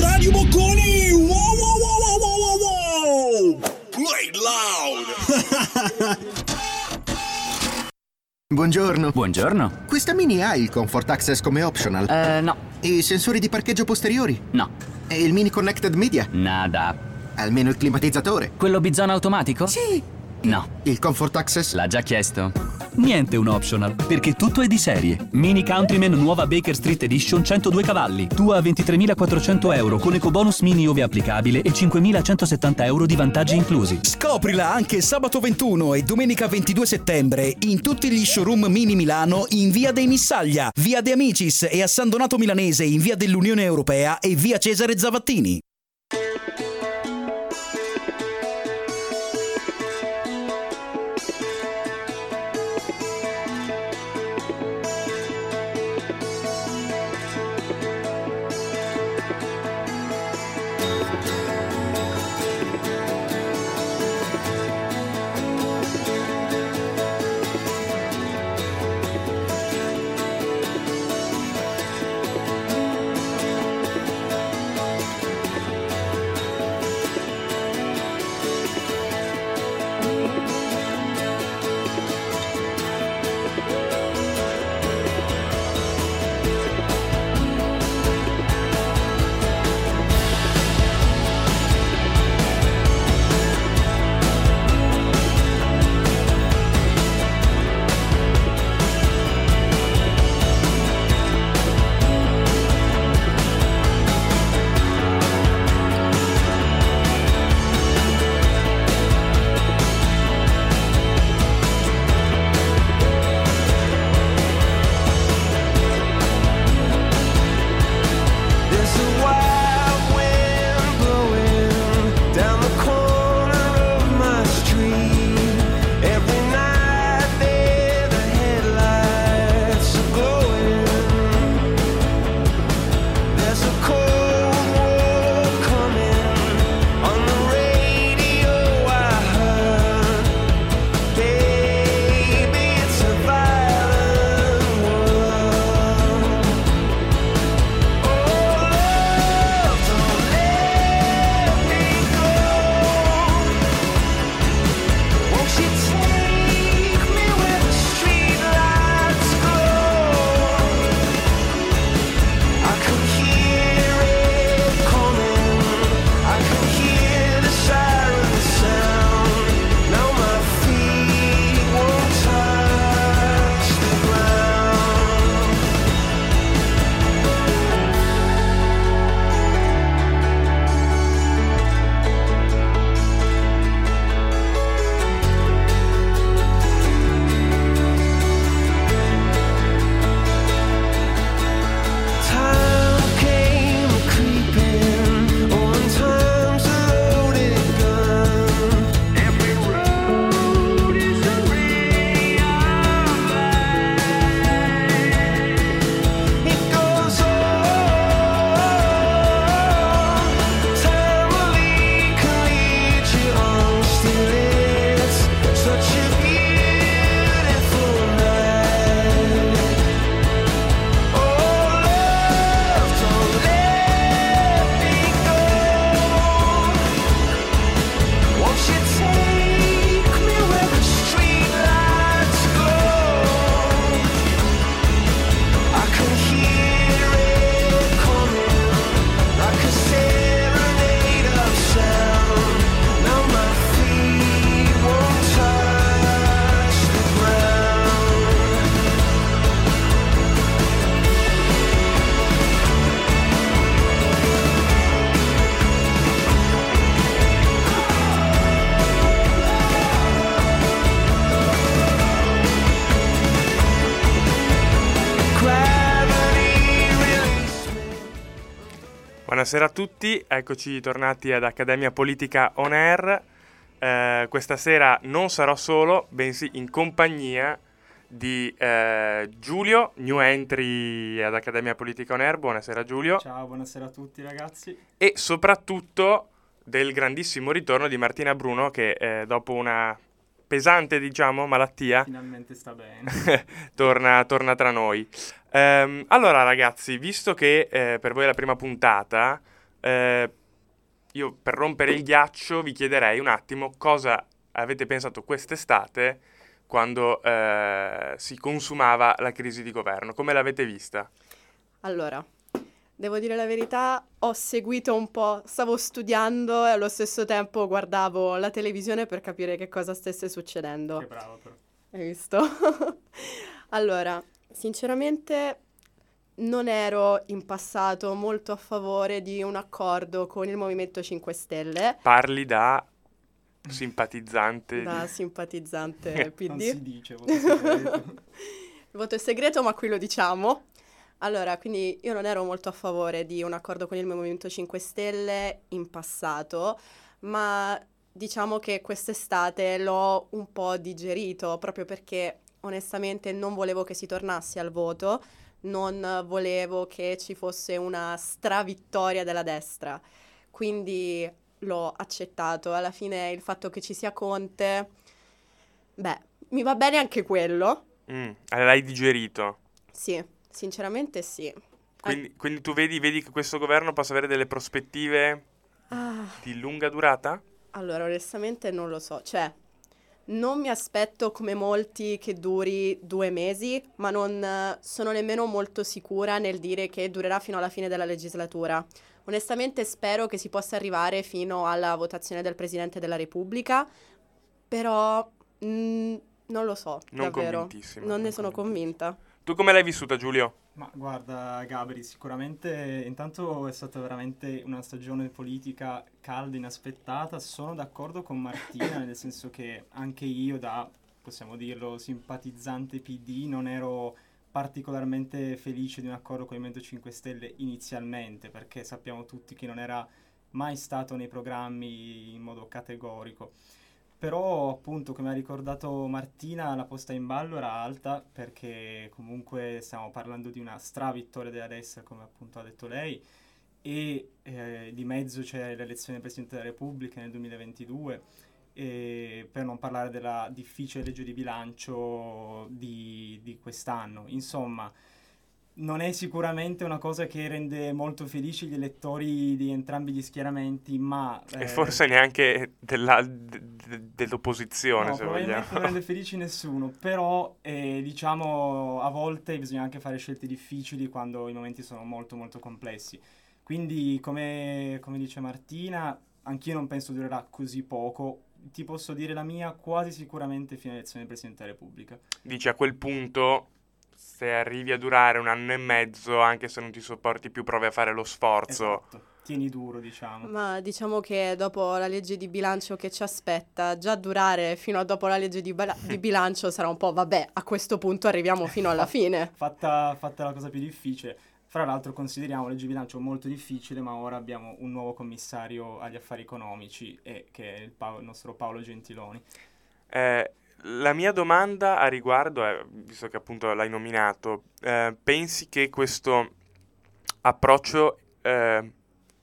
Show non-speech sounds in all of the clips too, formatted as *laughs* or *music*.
Radio Bocconi! Wow wow wow wow wow wow! Play loud! *laughs* Buongiorno. Buongiorno. Questa Mini ha il Comfort Access come optional. Eh, no. E i sensori di parcheggio posteriori? No. E il Mini Connected Media? Nada. Almeno il climatizzatore? Quello bizona automatico? Sì. No. Il Comfort Access? L'ha già chiesto. Niente un optional, perché tutto è di serie. Mini Countryman nuova Baker Street Edition 102 cavalli. Tua a 23.400 euro con ecobonus mini ove applicabile e 5.170 euro di vantaggi inclusi. Scoprila anche sabato 21 e domenica 22 settembre in tutti gli showroom Mini Milano in via dei Missaglia, via De Amicis e a San Donato Milanese in via dell'Unione Europea e via Cesare Zavattini. Buonasera a tutti, eccoci tornati ad Accademia Politica On Air. Eh, questa sera non sarò solo, bensì in compagnia di eh, Giulio, new entry ad Accademia Politica On Air. Buonasera Giulio. Ciao, buonasera a tutti ragazzi. E soprattutto del grandissimo ritorno di Martina Bruno che eh, dopo una pesante, diciamo, malattia, Finalmente sta bene. *laughs* torna, torna tra noi. Ehm, allora, ragazzi, visto che eh, per voi è la prima puntata, eh, io per rompere il ghiaccio vi chiederei un attimo cosa avete pensato quest'estate quando eh, si consumava la crisi di governo. Come l'avete vista? Allora, devo dire la verità, ho seguito un po', stavo studiando e allo stesso tempo guardavo la televisione per capire che cosa stesse succedendo. che bravo però. Hai visto? *laughs* allora, sinceramente non ero in passato molto a favore di un accordo con il Movimento 5 Stelle, Parli da simpatizzante da di... simpatizzante *laughs* Non PD. si dice, voto *laughs* segreto. Il voto è segreto, ma qui lo diciamo. Allora, quindi io non ero molto a favore di un accordo con il Movimento 5 Stelle in passato, ma diciamo che quest'estate l'ho un po' digerito, proprio perché onestamente non volevo che si tornasse al voto, non volevo che ci fosse una stravittoria della destra. Quindi l'ho accettato. Alla fine il fatto che ci sia Conte, beh, mi va bene anche quello. Mm, l'hai digerito. Sì, sinceramente sì. Quindi, quindi tu vedi, vedi che questo governo possa avere delle prospettive Ah, di lunga durata? allora, onestamente non lo so. Cioè, non mi aspetto come molti che duri due mesi, ma non eh, sono nemmeno molto sicura nel dire che durerà fino alla fine della legislatura. Onestamente spero che si possa arrivare fino alla votazione del Presidente della Repubblica, però mm, non lo so, Non davvero. convintissima, Non ne non sono convinta. Tu come l'hai vissuta, Giulio? Ma guarda, Gabri, sicuramente intanto è stata veramente una stagione politica calda, inaspettata. Sono d'accordo con Martina, nel senso che anche io, da possiamo dirlo, simpatizzante PD, non ero particolarmente felice di un accordo con il Movimento 5 Stelle inizialmente, perché sappiamo tutti che non era mai stato nei programmi in modo categorico. Però, appunto, come ha ricordato Martina, la posta in ballo era alta perché comunque stiamo parlando di una stravittoria della destra, come appunto ha detto lei, e eh, di mezzo c'è l'elezione del Presidente della Repubblica nel 2022, e per non parlare della difficile legge di bilancio di, di quest'anno. Insomma, non è sicuramente una cosa che rende molto felici gli elettori di entrambi gli schieramenti, ma... E eh, forse neanche della- de- de- dell'opposizione, No, se vogliamo. non rende *laughs* felici nessuno, però eh, diciamo a volte bisogna anche fare scelte difficili quando i momenti sono molto molto complessi. Quindi come, come dice Martina, anch'io non penso durerà così poco. Ti posso dire la mia quasi sicuramente fino all'elezione del Presidente della Repubblica. Dici a quel punto, se arrivi a durare un anno e mezzo, anche se non ti sopporti più, provi a fare lo sforzo. Esatto, tieni duro diciamo. Ma diciamo che dopo la legge di bilancio che ci aspetta, già durare fino a dopo la legge di, bala- di *laughs* bilancio sarà un po', vabbè, a questo punto arriviamo fino alla fine. Fatta, fatta la cosa più difficile. Fra l'altro consideriamo legge di bilancio molto difficile, ma ora abbiamo un nuovo commissario agli affari economici, e- che è il, Pao- il nostro Paolo Gentiloni. Eh, la mia domanda a riguardo è, visto che appunto l'hai nominato, eh, pensi che questo approccio eh,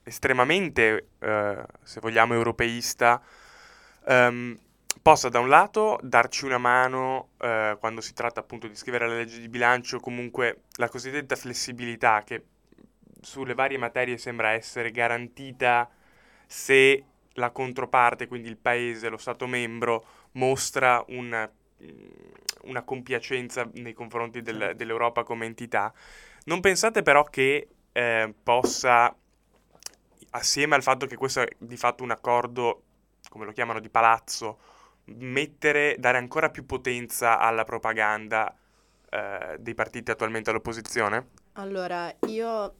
estremamente, eh, se vogliamo, europeista, ehm, possa da un lato darci una mano eh, quando si tratta appunto di scrivere la legge di bilancio, comunque la cosiddetta flessibilità che sulle varie materie sembra essere garantita se la controparte, quindi il paese, lo Stato membro, mostra un- una compiacenza nei confronti del- Certo. dell'Europa come entità. Non pensate però che eh, possa, assieme al fatto che questo è di fatto un accordo, come lo chiamano, di palazzo, mettere, dare ancora più potenza alla propaganda eh, dei partiti attualmente all'opposizione? Allora, io,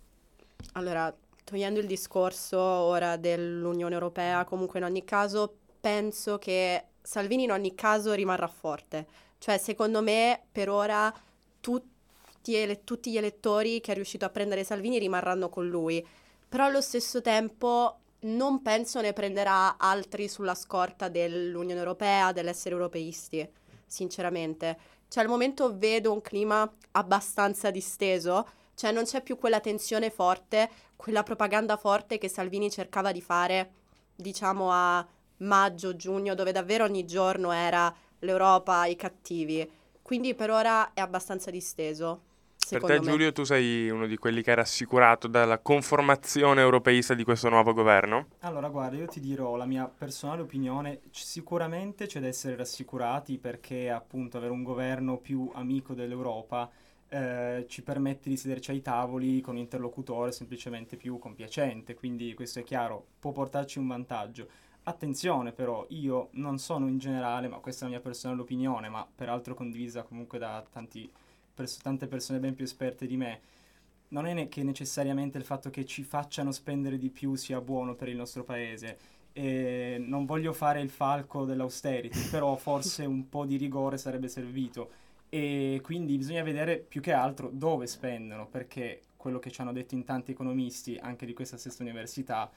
allora, togliendo il discorso ora dell'Unione Europea, comunque in ogni caso, penso che Salvini in ogni caso rimarrà forte. Cioè, secondo me, per ora tutti, ele- tutti gli elettori che è riuscito a prendere Salvini rimarranno con lui. Però allo stesso tempo non penso ne prenderà altri sulla scorta dell'Unione Europea, dell'essere europeisti, sinceramente. Cioè, al momento vedo un clima abbastanza disteso, cioè non c'è più quella tensione forte, quella propaganda forte che Salvini cercava di fare, diciamo, a maggio, giugno, dove davvero ogni giorno era l'Europa, i cattivi. Quindi per ora è abbastanza disteso. Per te, me. Giulio, tu sei uno di quelli che è rassicurato dalla conformazione europeista di questo nuovo governo? Allora, guarda, io ti dirò la mia personale opinione. C- sicuramente c'è da essere rassicurati perché appunto avere un governo più amico dell'Europa eh, ci permette di sederci ai tavoli con un interlocutore semplicemente più compiacente. Quindi questo è chiaro, può portarci un vantaggio. Attenzione però, io non sono in generale, ma questa è la mia personale opinione, ma peraltro condivisa comunque da tanti pers- tante persone ben più esperte di me, non è ne- che necessariamente il fatto che ci facciano spendere di più sia buono per il nostro paese. E non voglio fare il falco dell'austerity, però *laughs* forse un po' di rigore sarebbe servito. E quindi bisogna vedere più che altro dove spendono, perché quello che ci hanno detto in tanti economisti, anche di questa stessa università,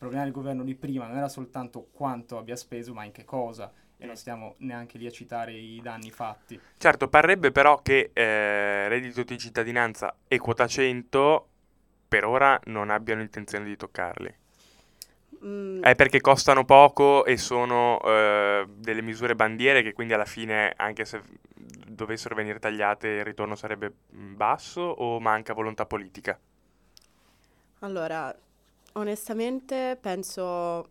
problema del governo di prima non era soltanto quanto abbia speso, ma in che cosa. E non stiamo neanche lì a citare i danni fatti. Certo, parrebbe però che eh, reddito di cittadinanza e quota 100 per ora non abbiano intenzione di toccarli. Mm, È perché costano poco e sono eh, delle misure bandiere che quindi alla fine, anche se dovessero venire tagliate, il ritorno sarebbe mm, basso o manca volontà politica? Allora, onestamente penso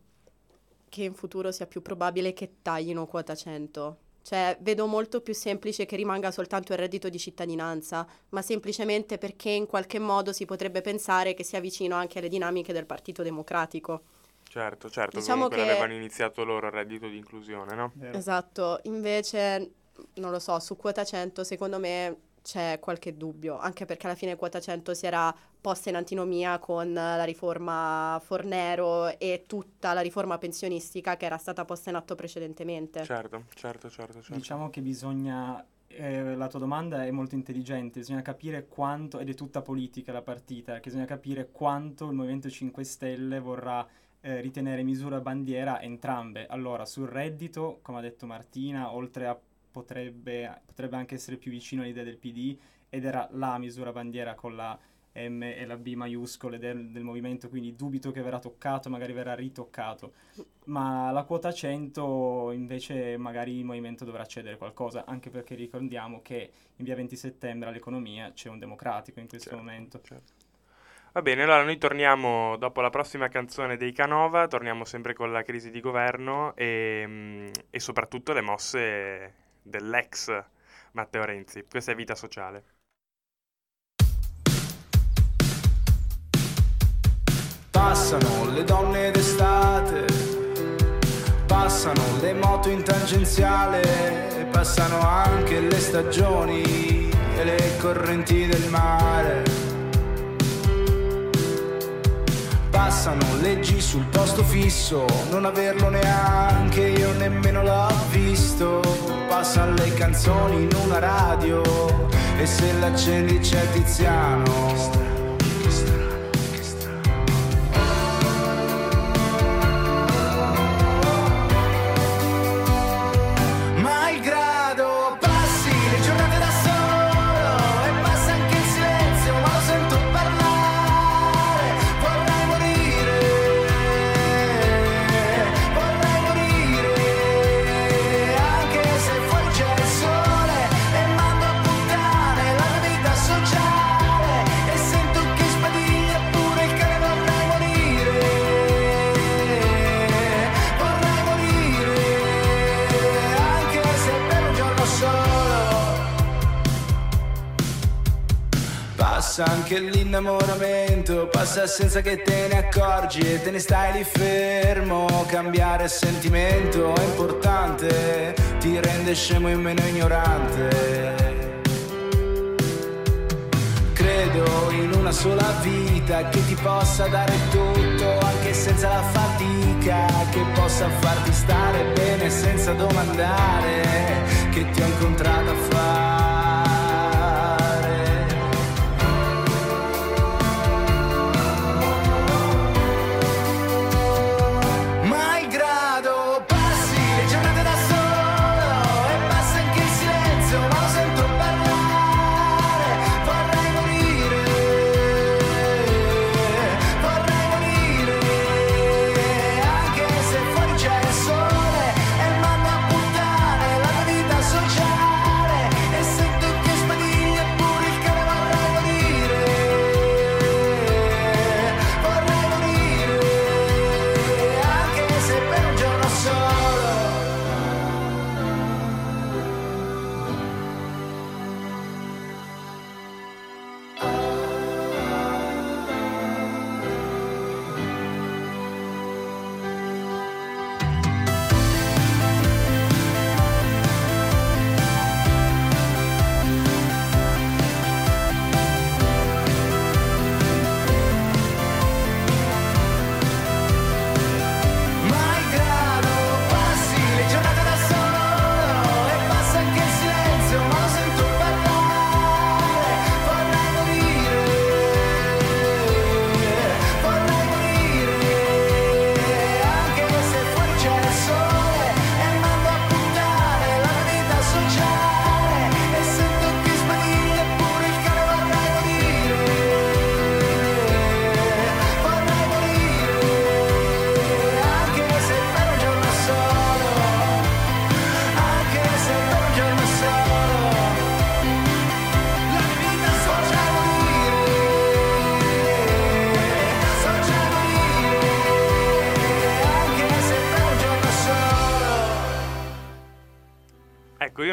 che in futuro sia più probabile che taglino quota 100. Cioè, vedo molto più semplice che rimanga soltanto il reddito di cittadinanza, ma semplicemente perché in qualche modo si potrebbe pensare che sia vicino anche alle dinamiche del Partito Democratico. Certo, certo, Diciamo comunque che- l'avevano iniziato loro il reddito di inclusione, no? Vero? Esatto, invece, non lo so, su quota 100 secondo me c'è qualche dubbio, anche perché alla fine quota 100 si era posta in antinomia con la riforma Fornero e tutta la riforma pensionistica che era stata posta in atto precedentemente. Certo, certo, certo, certo. Diciamo che bisogna, eh, la tua domanda è molto intelligente, bisogna capire quanto, ed è tutta politica la partita, che bisogna capire quanto il Movimento 5 Stelle vorrà eh, ritenere misura bandiera entrambe. Allora, sul reddito, come ha detto Martina, oltre a potrebbe, potrebbe anche essere più vicino all'idea del PD, ed era la misura bandiera con la M e la B maiuscole del, del movimento, quindi dubito che verrà toccato, magari verrà ritoccato. Ma la quota 100 invece magari il movimento dovrà cedere qualcosa, anche perché ricordiamo che in via 20 settembre all'economia c'è un democratico in questo Certo, momento. certo. Va bene, allora noi torniamo dopo la prossima canzone dei Canova, torniamo sempre con la crisi di governo e, mm, e soprattutto le mosse dell'ex Matteo Renzi. Questa è Vita Sociale. Passano le donne d'estate, passano le moto in tangenziale, passano anche le stagioni e le correnti del mare. Passano leggi sul posto fisso, non averlo neanche io nemmeno l'ho visto. Passano le canzoni in una radio e se l'accendi c'è Tiziano. Passa anche l'innamoramento, passa senza che te ne accorgi e te ne stai lì fermo. Cambiare sentimento è importante, ti rende scemo e meno ignorante. Credo in una sola vita che ti possa dare tutto, anche senza la fatica, che possa farti stare bene senza domandare che ti ho incontrato a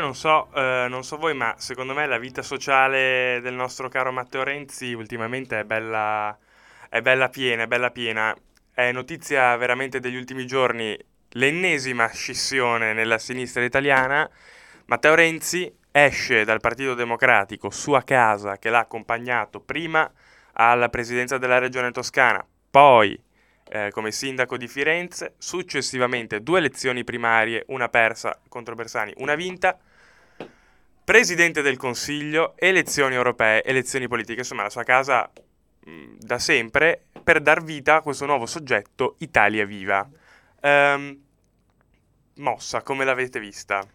non so, eh, non so voi, ma secondo me la vita sociale del nostro caro Matteo Renzi ultimamente è bella, è bella piena, è bella piena. È notizia veramente degli ultimi giorni l'ennesima scissione nella sinistra italiana. Matteo Renzi esce dal Partito Democratico, sua casa, che l'ha accompagnato prima alla presidenza della regione toscana, poi eh, come sindaco di Firenze, successivamente due elezioni primarie, una persa contro Bersani, una vinta, presidente del Consiglio, elezioni europee, elezioni politiche, insomma la sua casa mh, da sempre per dar vita a questo nuovo soggetto Italia Viva. Ehm, mossa, come l'avete vista?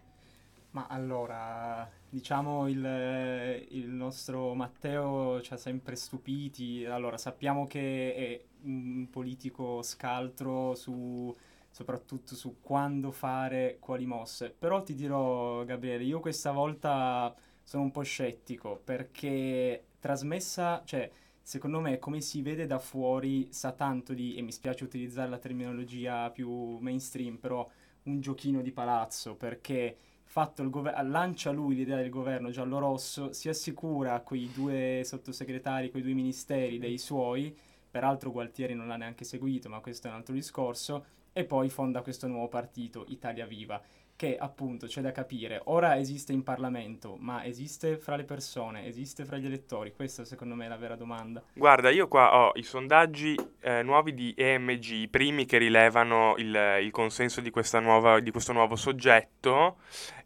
Ma allora, diciamo il, il nostro Matteo ci ha sempre stupiti. Allora, sappiamo che è un politico scaltro su soprattutto su quando fare quali mosse. Però ti dirò, Gabriele, io questa volta sono un po' scettico perché trasmessa, cioè, secondo me, come si vede da fuori, sa tanto di, e mi spiace utilizzare la terminologia più mainstream, però un giochino di palazzo perché fatto il governo, lancia lui l'idea del governo giallo-rosso, si assicura quei due sottosegretari, quei due ministeri dei suoi, peraltro Gualtieri non l'ha neanche seguito, ma questo è un altro discorso, e poi fonda questo nuovo partito, Italia Viva, che appunto c'è da capire, ora esiste in Parlamento, ma esiste fra le persone, esiste fra gli elettori? Questa secondo me è la vera domanda. Guarda, io qua ho i sondaggi eh, nuovi di EMG, i primi che rilevano il, il consenso di, nuova, di, questo nuovo soggetto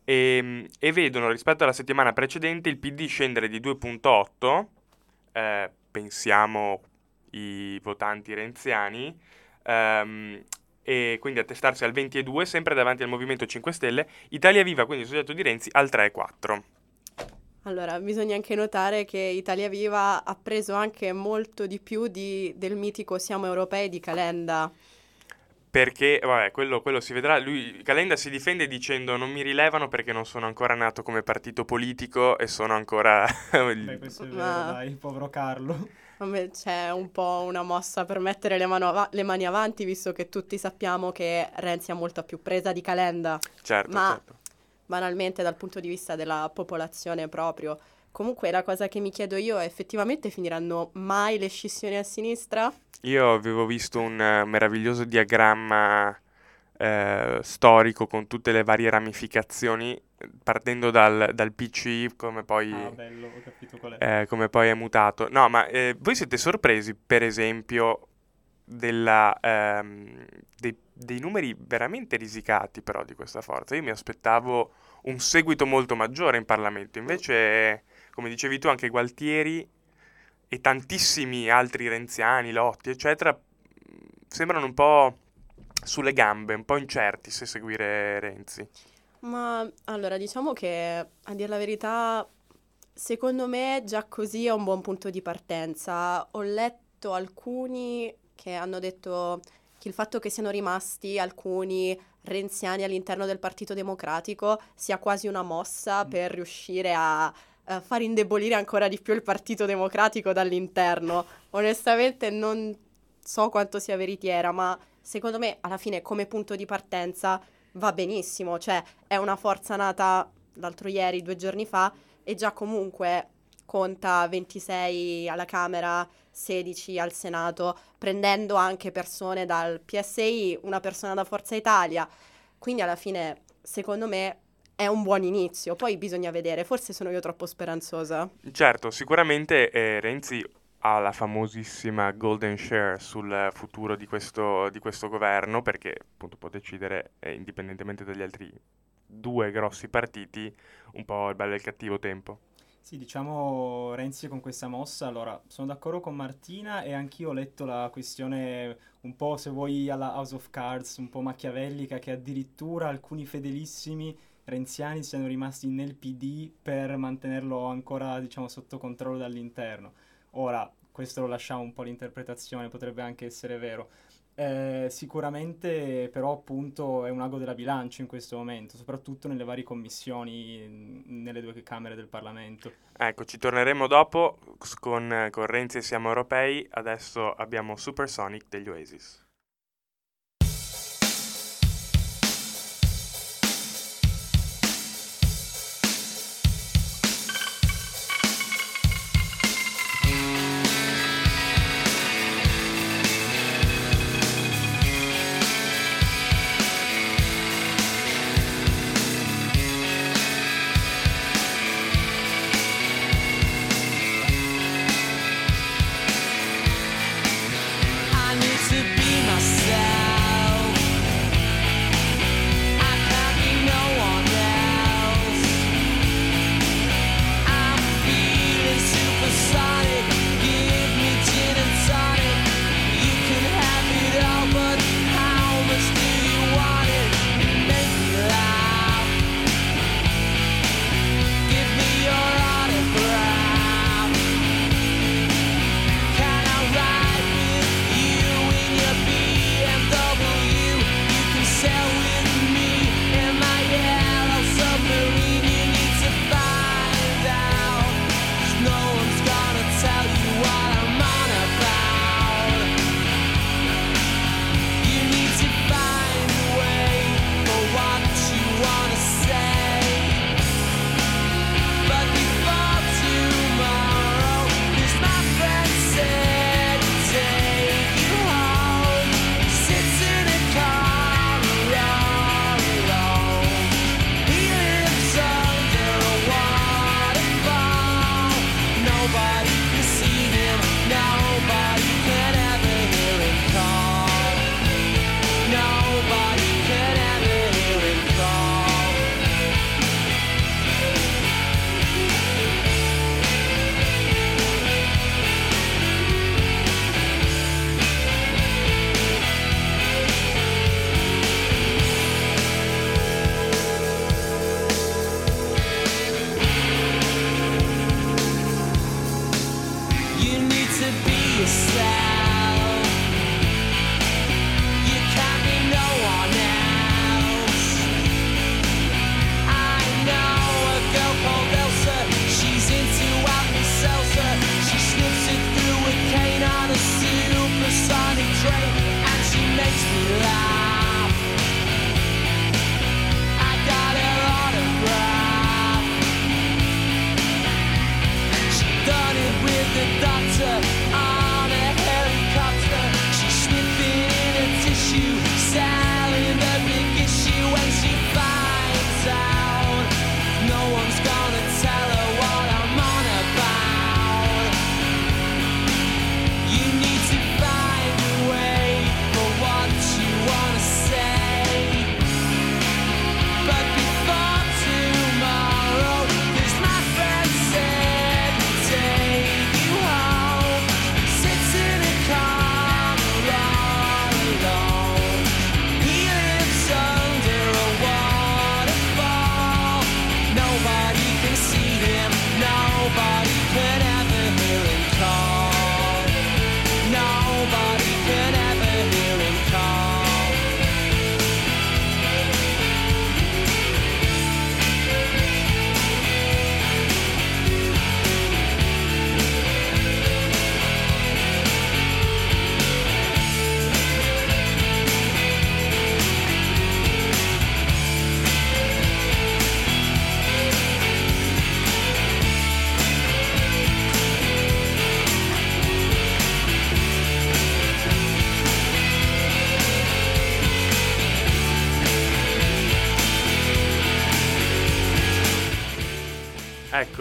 e, e, vedono rispetto alla settimana precedente il PD scendere di 2.8, eh, pensiamo i votanti renziani, ehm, e quindi attestarsi al 22, sempre davanti al Movimento 5 Stelle, Italia Viva, quindi il soggetto di Renzi, al 3,4. Allora, bisogna anche notare che Italia Viva ha preso anche molto di più di, del mitico Siamo Europei di Calenda. Perché, vabbè, quello, quello, si vedrà. Lui, Calenda si difende dicendo non mi rilevano perché non sono ancora nato come partito politico e sono ancora... *laughs* Beh, questo è vero, Ma... dai, povero Carlo. C'è un po' una mossa per mettere le, av- le, mani avanti, visto che tutti sappiamo che Renzi ha molta più presa di Calenda. Certo, ma certo. banalmente dal punto di vista della popolazione proprio. Comunque la cosa che mi chiedo io è effettivamente finiranno mai le scissioni a sinistra? Io avevo visto un uh, meraviglioso diagramma uh, storico con tutte le varie ramificazioni partendo dal, dal PC come poi, ah, bello, è. Eh, come poi è mutato. No, ma eh, voi siete sorpresi, per esempio, della, ehm, dei, dei, numeri veramente risicati però di questa forza. Io mi aspettavo un seguito molto maggiore in Parlamento, invece, come dicevi tu, anche Gualtieri e tantissimi altri renziani, Lotti, eccetera, sembrano un po' sulle gambe, un po' incerti se seguire Renzi. Ma allora, diciamo che a dire la verità, secondo me già così è un buon punto di partenza. Ho letto alcuni che hanno detto che il fatto che siano rimasti alcuni renziani all'interno del Partito Democratico sia quasi una mossa mm. per riuscire a uh, far indebolire ancora di più il Partito Democratico dall'interno. Onestamente non so quanto sia veritiera, ma secondo me alla fine come punto di partenza va benissimo, cioè è una forza nata l'altro ieri, due giorni fa, e già comunque conta 26 alla Camera, 16 al Senato, prendendo anche persone dal PSI, una persona da Forza Italia. Quindi alla fine, secondo me, è un buon inizio. Poi bisogna vedere, forse sono io troppo speranzosa. Certo, sicuramente eh, Renzi ha la famosissima golden share sul futuro di questo, di questo governo, perché appunto può decidere, eh, indipendentemente dagli altri due grossi partiti, un po' il bello e il cattivo tempo. Sì, diciamo Renzi con questa mossa, allora sono d'accordo con Martina e anch'io ho letto la questione un po' se vuoi alla House of Cards, un po' machiavellica, che addirittura alcuni fedelissimi renziani siano rimasti nel PD per mantenerlo ancora diciamo sotto controllo dall'interno. Ora, questo lo lasciamo un po' all'interpretazione, potrebbe anche essere vero. Eh, sicuramente però appunto è un ago della bilancia in questo momento, soprattutto nelle varie commissioni, nelle due Camere del Parlamento. Ecco, ci torneremo dopo con, con Renzi e Siamo Europei, adesso abbiamo Supersonic degli Oasis.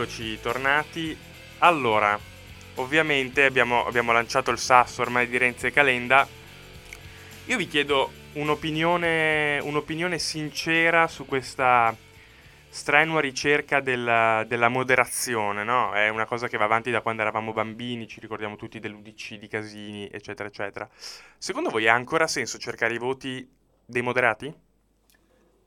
Eccoci, tornati. Allora, ovviamente abbiamo, abbiamo lanciato il sasso ormai di Renzi e Calenda. Io vi chiedo un'opinione, un'opinione sincera su questa strenua ricerca della, della moderazione, no? È una cosa che va avanti da quando eravamo bambini, ci ricordiamo tutti dell'UDC di Casini, eccetera, eccetera. Secondo voi ha ancora senso cercare i voti dei moderati?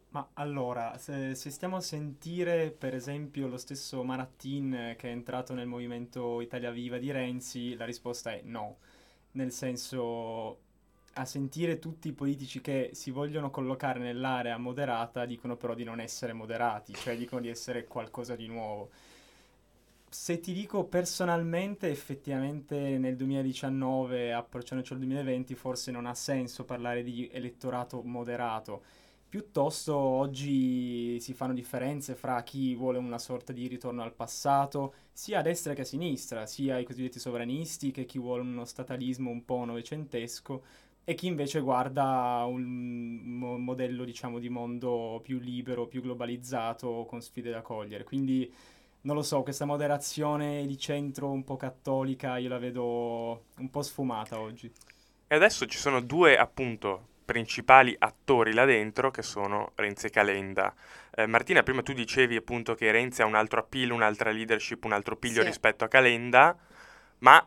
Ma allora, se, se stiamo a sentire per esempio lo stesso Marattin eh, che è entrato nel movimento Italia Viva di Renzi, la risposta è no. Nel senso, a sentire tutti i politici che si vogliono collocare nell'area moderata dicono però di non essere moderati, cioè dicono di essere qualcosa di nuovo. Se ti dico personalmente, effettivamente nel 2019, approcciandoci al 2020, forse non ha senso parlare di elettorato moderato. Piuttosto oggi si fanno differenze fra chi vuole una sorta di ritorno al passato, sia a destra che a sinistra, sia i cosiddetti sovranisti che chi vuole uno statalismo un po' novecentesco e chi invece guarda un mo- modello, diciamo, di mondo più libero, più globalizzato, con sfide da cogliere. Quindi, non lo so, questa moderazione di centro un po' cattolica io la vedo un po' sfumata oggi. E adesso ci sono due, appunto, principali attori là dentro che sono Renzi e Calenda. Eh, Martina, prima tu dicevi appunto che Renzi ha un altro appeal, un'altra leadership, un altro piglio Sì. rispetto a Calenda, ma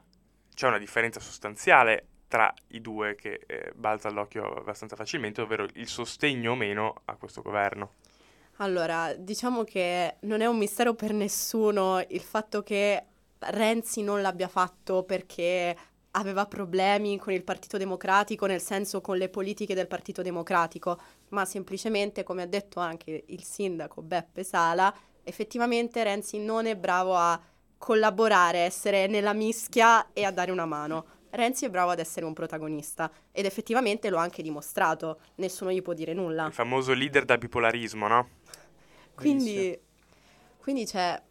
c'è una differenza sostanziale tra i due che eh, balza all'occhio abbastanza facilmente, ovvero il sostegno o meno a questo governo. Allora, diciamo che non è un mistero per nessuno il fatto che Renzi non l'abbia fatto perché aveva problemi con il Partito Democratico, nel senso con le politiche del Partito Democratico, ma semplicemente, come ha detto anche il sindaco Beppe Sala, effettivamente Renzi non è bravo a collaborare, essere nella mischia e a dare una mano. Renzi è bravo ad essere un protagonista ed effettivamente lo ha anche dimostrato, nessuno gli può dire nulla. Il famoso leader da bipolarismo, no? Quindi, quindi c'è,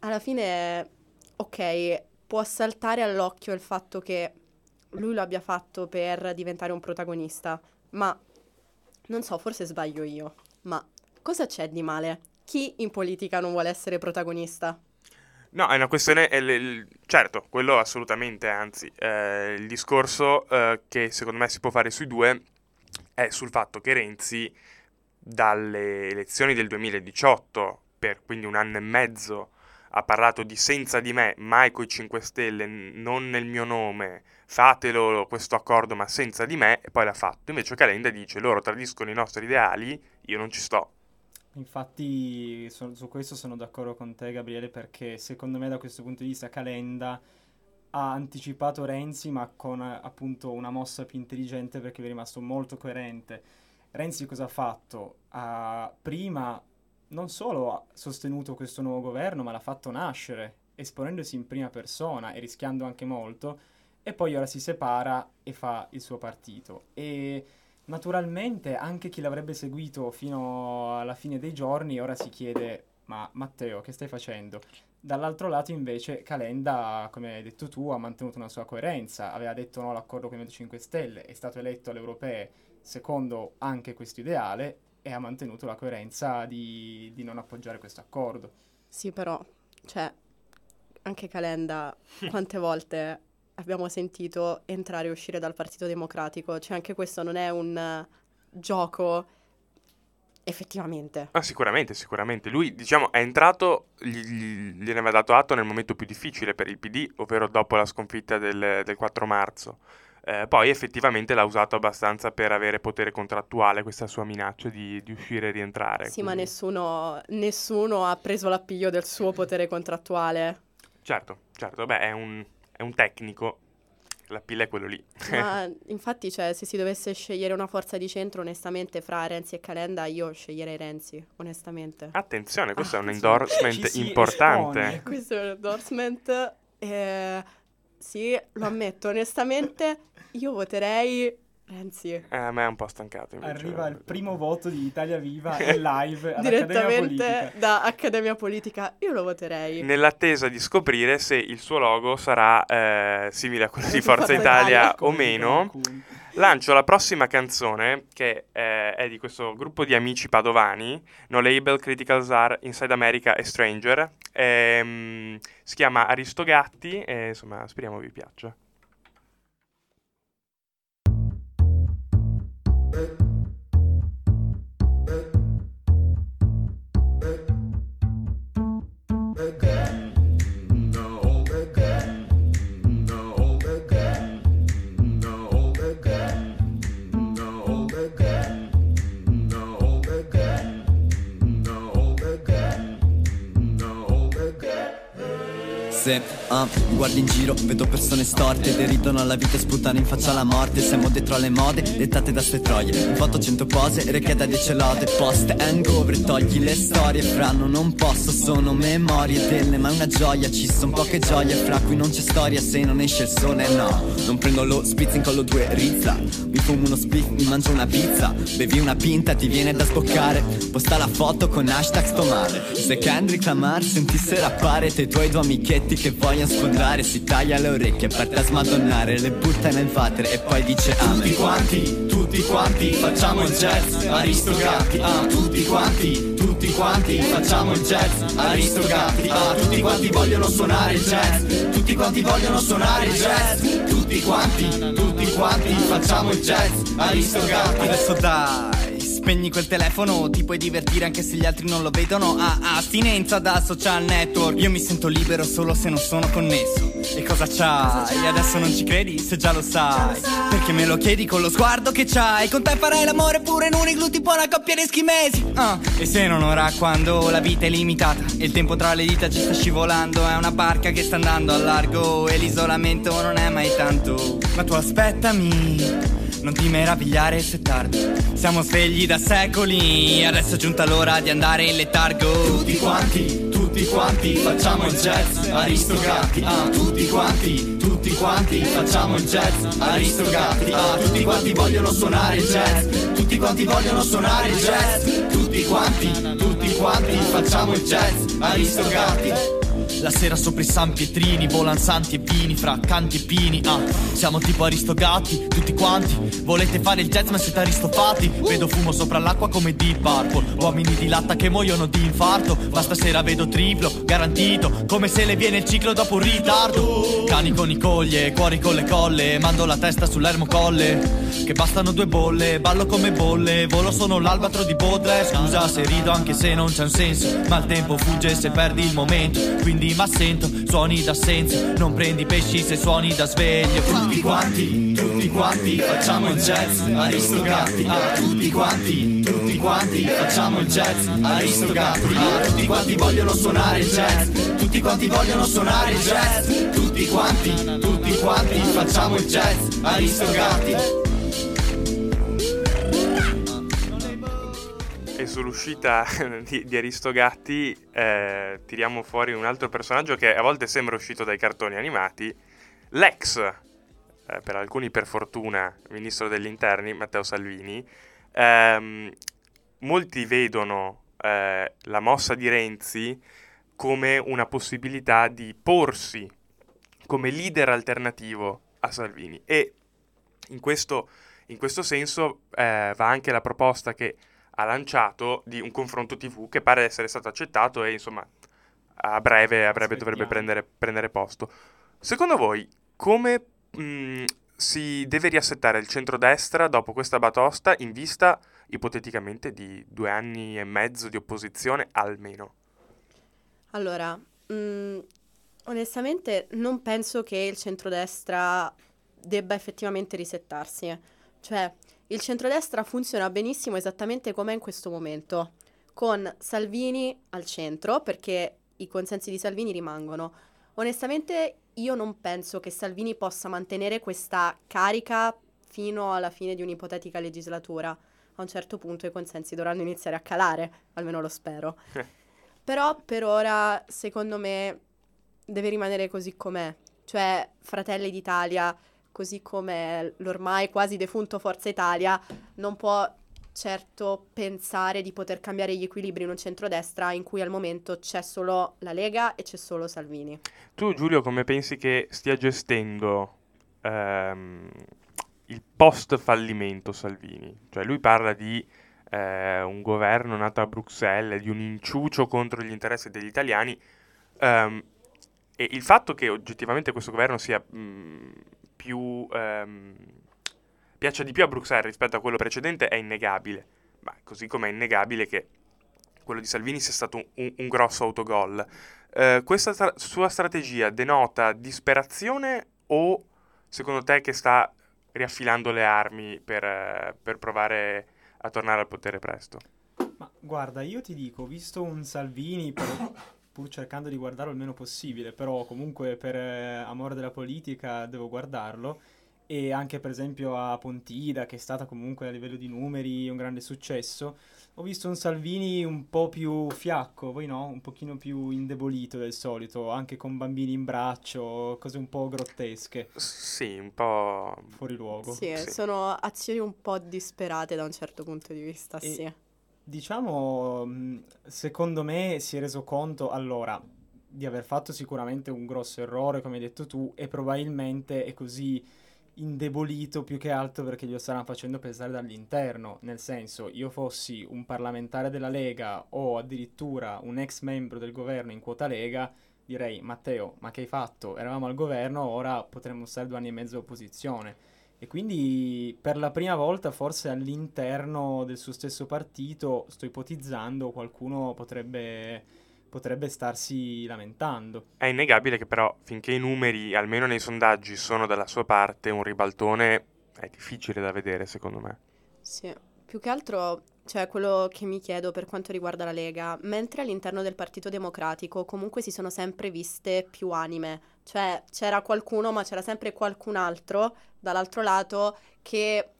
alla fine, ok, può saltare all'occhio il fatto che lui lo abbia fatto per diventare un protagonista, ma non so, forse sbaglio io, ma cosa c'è di male? Chi in politica non vuole essere protagonista? No, è una questione, è l- certo, quello assolutamente, anzi, eh, il discorso eh, che secondo me si può fare sui due è sul fatto che Renzi dalle elezioni del 2018, per quindi un anno e mezzo, ha parlato di senza di me, mai coi 5 Stelle, non nel mio nome, fatelo questo accordo ma senza di me, e poi l'ha fatto. Invece Calenda dice loro tradiscono i nostri ideali, io non ci sto. Infatti so- su questo sono d'accordo con te Gabriele perché secondo me da questo punto di vista Calenda ha anticipato Renzi ma con appunto una mossa più intelligente perché è rimasto molto coerente. Renzi cosa ha fatto? Ha prima non solo ha sostenuto questo nuovo governo ma l'ha fatto nascere esponendosi in prima persona e rischiando anche molto e poi ora si separa e fa il suo partito. E naturalmente anche chi l'avrebbe seguito fino alla fine dei giorni ora si chiede: Ma Matteo, che stai facendo? Dall'altro lato, invece, Calenda, come hai detto tu, ha mantenuto una sua coerenza. Aveva detto no all'accordo con i 5 Stelle, è stato eletto alle europee secondo anche questo ideale e ha mantenuto la coerenza di, di non appoggiare questo accordo. Sì, però, cioè, anche Calenda, *laughs* quante volte abbiamo sentito entrare e uscire dal Partito Democratico? Cioè, anche questo non è un gioco effettivamente. Ah, sicuramente, sicuramente. Lui, diciamo, è entrato, gli, gli- gliene aveva dato atto nel momento più difficile per il PD, ovvero dopo la sconfitta del, del 4 marzo. Eh, poi effettivamente l'ha usato abbastanza per avere potere contrattuale, questa sua minaccia di, di uscire e rientrare. Sì, ma quindi- nessuno, nessuno ha preso l'appiglio del suo potere contrattuale. Certo, certo, beh, è un, è un tecnico, la pilla è quello lì. Ma *laughs* infatti, cioè, se si dovesse scegliere una forza di centro, onestamente, fra Renzi e Calenda, io sceglierei Renzi, onestamente. Attenzione, questo è un endorsement importante. espone. Questo è un endorsement. eh, sì, lo ammetto, onestamente, io voterei Renzi. Eh, a me è un po' stancato invece. Arriva il primo voto di Italia Viva in *laughs* live Direttamente da Accademia Politica, io lo voterei. Nell'attesa di scoprire se il suo logo sarà eh, simile a quello di Forza Italia o come meno. lancio la prossima canzone che eh, è di questo gruppo di amici padovani, No Label, Critical Czar, Inside America e Stranger. Ehm, si chiama Aristogatti e insomma speriamo vi piaccia. Se ah, guardo in giro, vedo persone storte Deridono alla vita e sputano in faccia la morte Siamo dentro alle mode, dettate da ste troie foto 100 pose, richieda 10 lode Post hangover, togli le storie Franno non posso, sono memorie delle Ma è una gioia, ci son poche gioie Fra cui non c'è storia se non esce il sole No, non prendo lo spizz in collo due rizza fumo uno spiff, mi mangio una pizza. Bevi una pinta, ti viene da sboccare. Posta la foto con hashtag sto male Se Kendrick Lamar sentisse rappare Te i tuoi due amichetti che vogliono sfondare Si taglia le orecchie, parte a smadonnare Le butta nel water e poi dice amen. Tutti quanti, tutti quanti facciamo il jazz Aristogatti, ah, tutti quanti, tutti quanti facciamo il jazz Aristogatti, ah, tutti quanti vogliono suonare il jazz Tutti quanti vogliono suonare il jazz Tutti quanti, tutti quanti facciamo il jazz Aristogatti Adesso dai, spegni quel telefono Ti puoi divertire anche se gli altri non lo vedono. Ah, astinenza da social network. Io mi sento libero solo se non sono connesso. E cosa c'hai? Adesso non ci credi? Se già lo sai. Perché me lo chiedi con lo sguardo che c'hai. Con te farei l'amore pure in un igloo tipo una coppia di schimesi Ah, e se non ora quando la vita è limitata E il tempo tra le dita ci sta scivolando È una barca che sta andando a largo E l'isolamento non è mai tanto. Ma tu aspettami non ti meravigliare se tardi. Siamo svegli da secoli Adesso è giunta l'ora di andare in letargo. Tutti quanti, tutti quanti facciamo il jazz. Aristogatti, ah, tutti quanti, tutti quanti facciamo il jazz. Aristogatti, ah, tutti quanti vogliono suonare il jazz. Tutti quanti vogliono suonare il jazz. Tutti quanti, tutti quanti facciamo il jazz. Aristogatti La sera sopra i San Pietrini Volan santi e vini fra canti e pini ah, Siamo tipo aristogatti, tutti quanti. Volete fare il jazz ma siete aristofati. Vedo fumo sopra l'acqua come Deep Purple Uomini di latta che muoiono di infarto. Ma stasera vedo triplo, garantito. Come se le viene il ciclo dopo un ritardo. Cani con i coglie, cuori con le colle. Mando la testa sull'ermocolle Che bastano due bolle, ballo come bolle. Volo sono l'albatro di Baudelaire. Scusa se rido anche se non c'è un senso. Ma il tempo fugge se perdi il momento. Quindi m'assento, suoni d'assenza. Non prendi pesci se suoni da sveglio. Tutti quanti, tutti quanti facciamo il jazz. Aristogatti, ah, tutti quanti, tutti quanti facciamo il jazz. Aristogatti, ah, tutti quanti vogliono suonare il jazz. Tutti quanti vogliono suonare il jazz. Tutti quanti, tutti quanti facciamo il jazz. Aristogatti Sull'uscita *laughs* di, di Aristogatti eh, tiriamo fuori un altro personaggio che a volte sembra uscito dai cartoni animati, l'ex, eh, per alcuni per fortuna, ministro degli interni, Matteo Salvini. Ehm, molti vedono eh, la mossa di Renzi come una possibilità di porsi come leader alternativo a Salvini e in questo, in questo senso eh, va anche la proposta che ha lanciato di un confronto TV che pare essere stato accettato e insomma a breve, a breve dovrebbe prendere, prendere posto. Secondo voi come mh, si deve riassettare il centrodestra dopo questa batosta in vista ipoteticamente di due anni e mezzo di opposizione almeno? Allora, mh, onestamente non penso che il centrodestra debba effettivamente risettarsi. Cioè, il centrodestra funziona benissimo esattamente come in questo momento, con Salvini al centro, perché i consensi di Salvini rimangono. Onestamente io non penso che Salvini possa mantenere questa carica fino alla fine di un'ipotetica legislatura. A un certo punto i consensi dovranno iniziare a calare, almeno lo spero. *laughs* Però per ora, secondo me, deve rimanere così com'è. Cioè, Fratelli d'Italia, così come l'ormai quasi defunto Forza Italia, non può certo pensare di poter cambiare gli equilibri in un centrodestra in cui al momento c'è solo la Lega e c'è solo Salvini. Tu Giulio come pensi che stia gestendo ehm, il post fallimento Salvini. Cioè lui parla di eh, un governo nato a Bruxelles, di un inciucio contro gli interessi degli italiani. ehm, e il fatto che oggettivamente questo governo sia mh, più ehm, piaccia di più a Bruxelles rispetto a quello precedente è innegabile. Ma così come è innegabile che quello di Salvini sia stato un, un- grosso autogol. Eh, questa stra- sua strategia denota disperazione o secondo te che sta riaffilando le armi per, per provare a tornare al potere presto? Ma guarda, io ti dico, ho visto un Salvini, però, pur cercando di guardarlo il meno possibile, però comunque per eh, amore della politica devo guardarlo, e anche per esempio a Pontida, che è stata comunque a livello di numeri un grande successo, ho visto un Salvini un po' più fiacco, voi no? Un pochino più indebolito del solito, anche con bambini in braccio, cose un po' grottesche, Sì, un po'... fuori luogo. Sì, Sì. sono azioni un po' disperate da un certo punto di vista, E- sì. Diciamo, secondo me si è reso conto allora di aver fatto sicuramente un grosso errore, come hai detto tu, e probabilmente è così indebolito più che altro perché glielo staranno facendo pesare dall'interno. Nel senso, io fossi un parlamentare della Lega o addirittura un ex membro del governo in quota Lega, direi Matteo, ma che hai fatto? Eravamo al governo, ora potremmo stare due anni e mezzo all'opposizione. E quindi per la prima volta forse all'interno del suo stesso partito, sto ipotizzando, qualcuno potrebbe, potrebbe starsi lamentando. È innegabile che però finché i numeri, almeno nei sondaggi, sono dalla sua parte, un ribaltone è difficile da vedere secondo me. Sì, più che altro, cioè quello che mi chiedo per quanto riguarda la Lega, mentre all'interno del Partito Democratico comunque si sono sempre viste più anime, cioè c'era qualcuno ma c'era sempre qualcun altro dall'altro lato che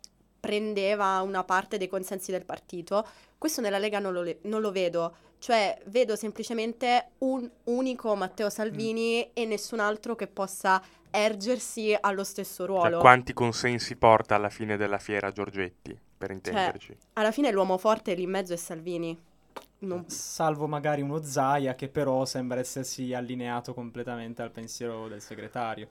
prendeva una parte dei consensi del partito. Questo nella Lega non lo, le- non lo vedo, cioè vedo semplicemente un unico Matteo Salvini e nessun altro che possa ergersi allo stesso Cioè, ruolo. quanti consensi porta alla fine della fiera Giorgetti, per intenderci? Alla fine l'uomo forte lì in mezzo è Salvini. Non- Salvo magari uno Zaia che però sembra essersi allineato completamente al pensiero del segretario.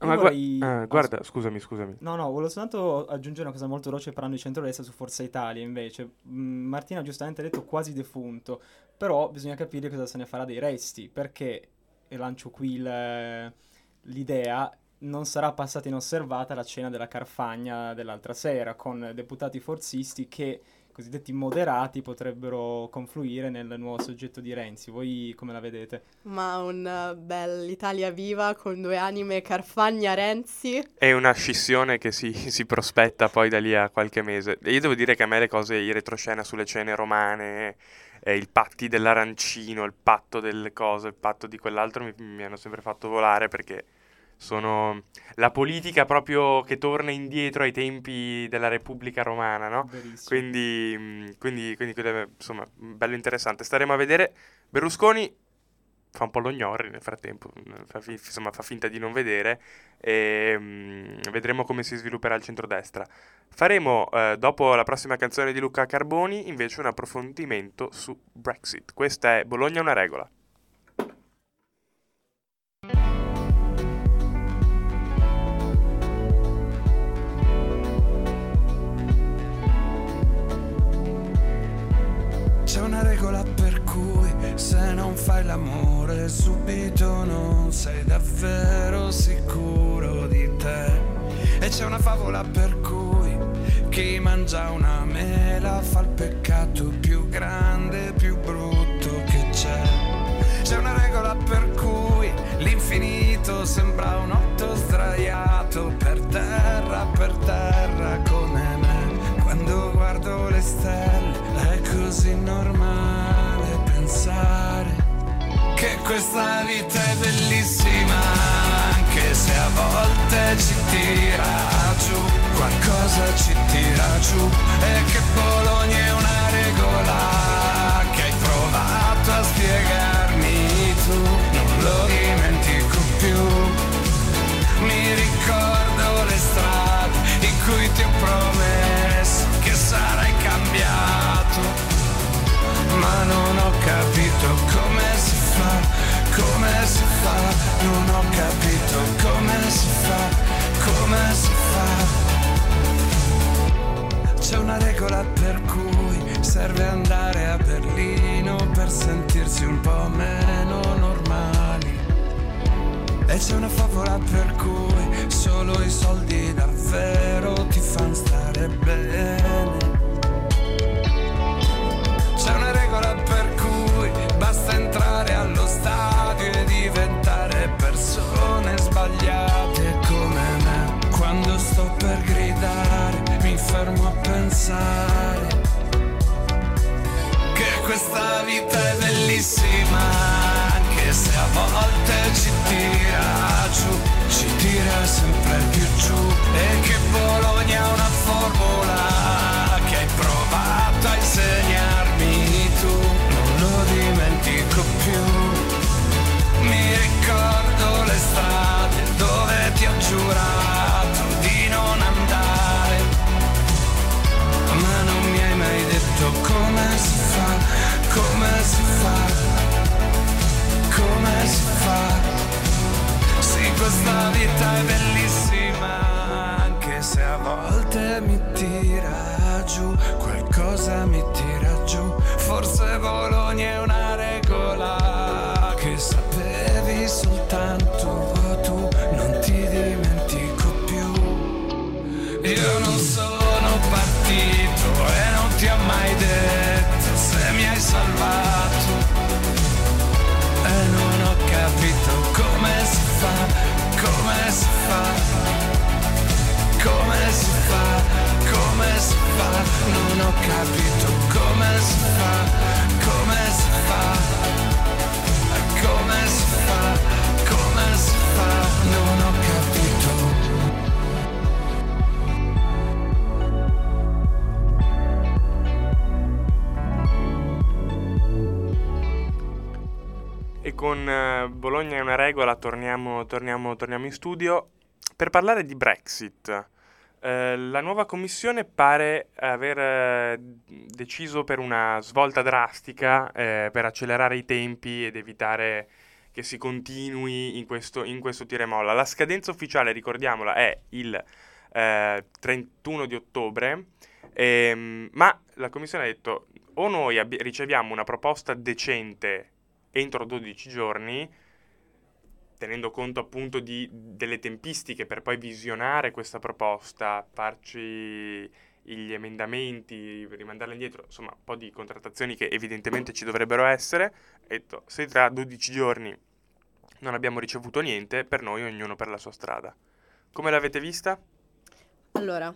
Io Ma vorrei- ah, ah, guarda, scu- scusami, scusami. No, no, volevo soltanto aggiungere una cosa molto veloce parlando di centrodestra su Forza Italia invece. Mm, Martina giustamente ha detto quasi defunto, però bisogna capire cosa se ne farà dei resti, perché, e lancio qui il- l'idea, non sarà passata inosservata la cena della Carfagna dell'altra sera con deputati forzisti che, cosiddetti moderati, potrebbero confluire nel nuovo soggetto di Renzi. Voi come la vedete? Ma un eh, bel Italia viva con due anime Carfagna Renzi. È una scissione che si, *laughs* si prospetta poi da lì a qualche mese. E io devo dire che a me le cose in retroscena sulle cene romane, eh, il patti dell'arancino, il patto delle cose, il patto di quell'altro mi, mi hanno sempre fatto volare perché sono la politica proprio che torna indietro ai tempi della Repubblica Romana, no? Quindi, quindi, quindi insomma, bello interessante. Staremo a vedere. Berlusconi fa un po' lo gnori nel frattempo, fa, insomma, fa finta di non vedere e mh, vedremo come si svilupperà il centrodestra. Faremo, eh, dopo la prossima canzone di Luca Carboni, invece un approfondimento su Brexit. Questa è Bologna una regola. Fai l'amore subito non sei davvero sicuro di te. E c'è una favola per cui chi mangia una mela fa il peccato più grande, più brutto che c'è. C'è una regola per cui l'infinito sembra un otto sdraiato per terra, per terra come me. Quando guardo le stelle è così normale pensare che questa vita è bellissima, anche se a volte ci tira giù, qualcosa ci tira giù, e che Bologna è una regola che hai provato a spiegarmi tu, non lo dimentico più. Mi ricordo le strade in cui ti ho promesso che sarai cambiato, ma non ho capito come si fa, come si fa, non ho capito come si fa, come si fa. C'è una regola per cui serve andare a Berlino per sentirsi un po' meno normali. E c'è una favola per cui solo i soldi davvero ti fanno stare bene. Sbagliate come me. Quando sto per gridare mi fermo a pensare che questa vita è bellissima, anche se a volte ci tira giù, ci tira sempre più giù e che Bologna è una formula che hai provato a insegnarmi tu, non lo dimentico più. Strade dove ti ho giurato di non andare, ma non mi hai mai detto come si fa, come si fa, come si fa. Sì, questa vita è bellissima, anche se a volte mi tira giù, qualcosa mi tira giù. Forse Bologna è una regola che soltanto tu, non ti dimentico più. Io non sono partito e non ti ho mai detto se mi hai salvato. E non ho capito come si fa, come si fa, come si fa, come si fa. Non ho capito come si fa, come si fa, Non ho capito. E con eh, Bologna è una regola torniamo, torniamo- torniamo in studio per parlare di Brexit. Eh, la nuova commissione pare aver eh, deciso per una svolta drastica eh, per accelerare i tempi ed evitare che si continui in questo, in questo tira molla. La scadenza ufficiale, ricordiamola, è il eh, 31 di ottobre, ehm, ma la commissione ha detto o noi abbi- riceviamo una proposta decente entro 12 giorni, tenendo conto appunto di, delle tempistiche per poi visionare questa proposta, farci gli emendamenti, rimandarla indietro, insomma un po' di contrattazioni che evidentemente ci dovrebbero essere. Detto, se tra 12 giorni non abbiamo ricevuto niente, per noi ognuno per la sua strada. Come l'avete vista? Allora,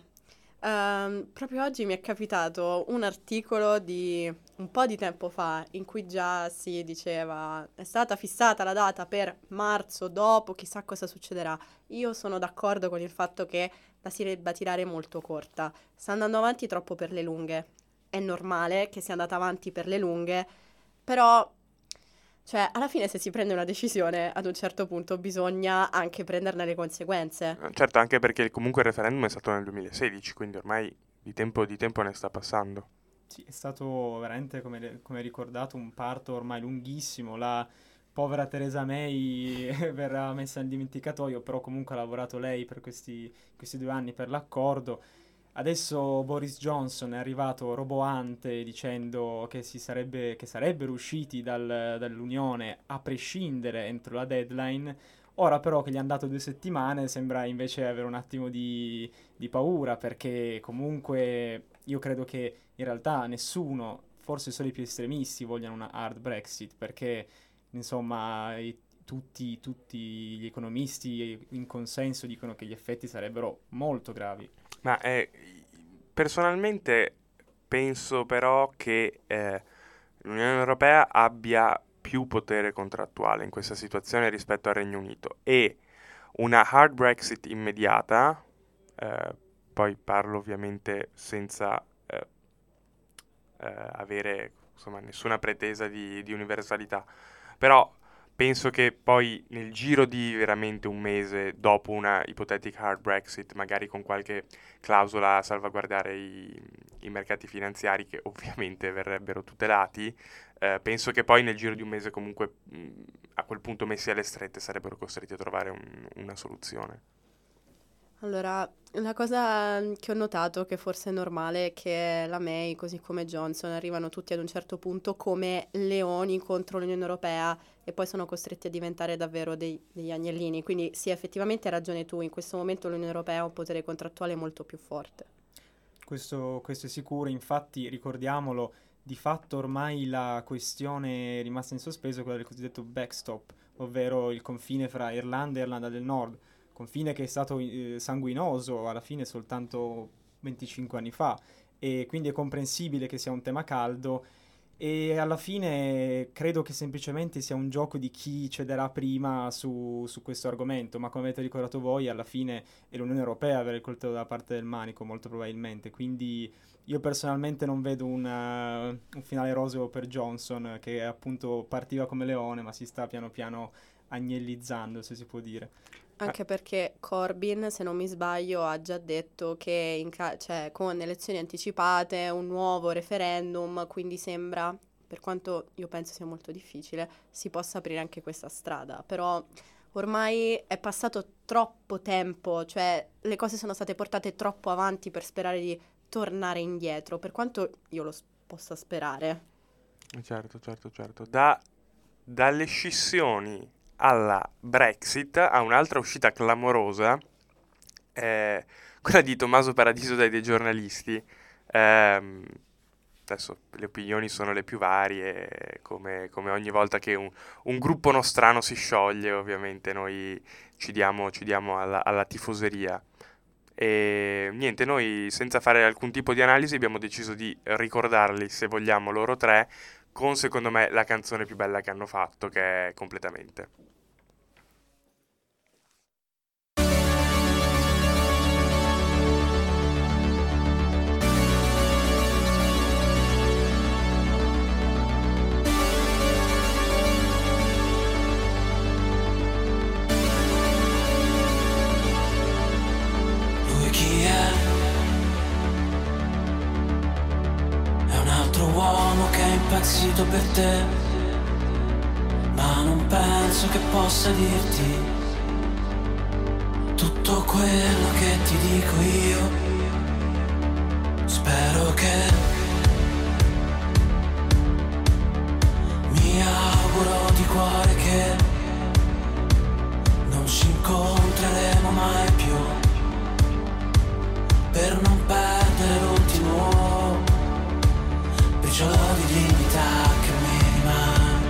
ehm, proprio oggi mi è capitato un articolo di un po' di tempo fa in cui già si diceva è stata fissata la data per marzo, dopo, chissà cosa succederà. Io sono d'accordo con il fatto che la si debba tirare molto corta. Sta andando avanti troppo per le lunghe. È normale che sia andata avanti per le lunghe, però cioè, alla fine se si prende una decisione, ad un certo punto bisogna anche prenderne le conseguenze. Eh, Certo, anche perché comunque il referendum è stato nel 2016, quindi ormai di tempo, di tempo ne sta passando. Sì, è stato veramente, come, come ricordato, un parto ormai lunghissimo. La povera Theresa May *laughs* verrà messa nel dimenticatoio, però comunque ha lavorato lei per questi, questi due anni per l'accordo. Adesso Boris Johnson è arrivato roboante dicendo che, sarebbe, che sarebbero usciti dal- dall'Unione a prescindere entro la deadline. Ora però che gli hanno dato due settimane sembra invece avere un attimo di, di paura perché comunque io credo che in realtà nessuno, forse solo i più estremisti, vogliono una hard Brexit perché insomma i- tutti, tutti gli economisti in consenso dicono che gli effetti sarebbero molto gravi. Ma eh, personalmente penso però che eh, l'Unione Europea abbia più potere contrattuale in questa situazione rispetto al Regno Unito e una hard Brexit immediata, eh, poi parlo ovviamente senza eh, eh, avere insomma, nessuna pretesa di, di universalità, però penso che poi nel giro di veramente un mese dopo una ipotetica hard Brexit, magari con qualche clausola a salvaguardare i, i mercati finanziari che *laughs* ovviamente verrebbero tutelati, eh, penso che poi nel giro di un mese comunque mh, a quel punto messi alle strette sarebbero costretti a trovare un- una soluzione. Allora, la cosa che ho notato che forse è normale è che la May, così come Johnson, arrivano tutti ad un certo punto come leoni contro l'Unione Europea e poi sono costretti a diventare davvero dei- degli agnellini. Quindi sì, effettivamente hai ragione tu, in questo momento l'Unione Europea ha un potere contrattuale molto più forte. Questo, questo è sicuro, infatti ricordiamolo, di fatto ormai la questione rimasta in sospeso è quella del cosiddetto backstop, ovvero il confine fra Irlanda e Irlanda del Nord, confine che è stato eh, sanguinoso alla fine soltanto 25 anni fa e quindi è comprensibile che sia un tema caldo e alla fine credo che semplicemente sia un gioco di chi cederà prima su, su questo argomento, ma come avete ricordato voi, alla fine è l'Unione Europea avere il coltello dalla parte del manico, molto probabilmente. Quindi io personalmente non vedo un, eh, un finale roseo per Johnson, che appunto partiva come leone, ma si sta piano piano agnellizzando, se si può dire. Anche perché Corbyn, se non mi sbaglio, ha già detto che in ca- cioè, con elezioni anticipate, un nuovo referendum, quindi sembra, per quanto io penso sia molto difficile, si possa aprire anche questa strada. Però ormai è passato troppo tempo, cioè le cose sono state portate troppo avanti per sperare di tornare indietro, per quanto io lo s- possa sperare. Certo, certo, certo. Da- dalle scissioni alla Brexit a un'altra uscita clamorosa, eh, quella di Tommaso Paradiso dai dei giornalisti. Ehm, adesso le opinioni sono le più varie, come, come ogni volta che un, un gruppo nostrano si scioglie, ovviamente noi ci diamo, ci diamo alla, alla tifoseria. E niente, noi senza fare alcun tipo di analisi abbiamo deciso di ricordarli, se vogliamo, loro tre, con secondo me la canzone più bella che hanno fatto, che è completamente. È? È un altro uomo che è impazzito per te, ma non penso che possa dirti tutto quello che ti dico io. Spero che mi auguro di cuore che non ci incontreremo mai più per non perdere l'ultimo briciolo di dignità che mi rimane.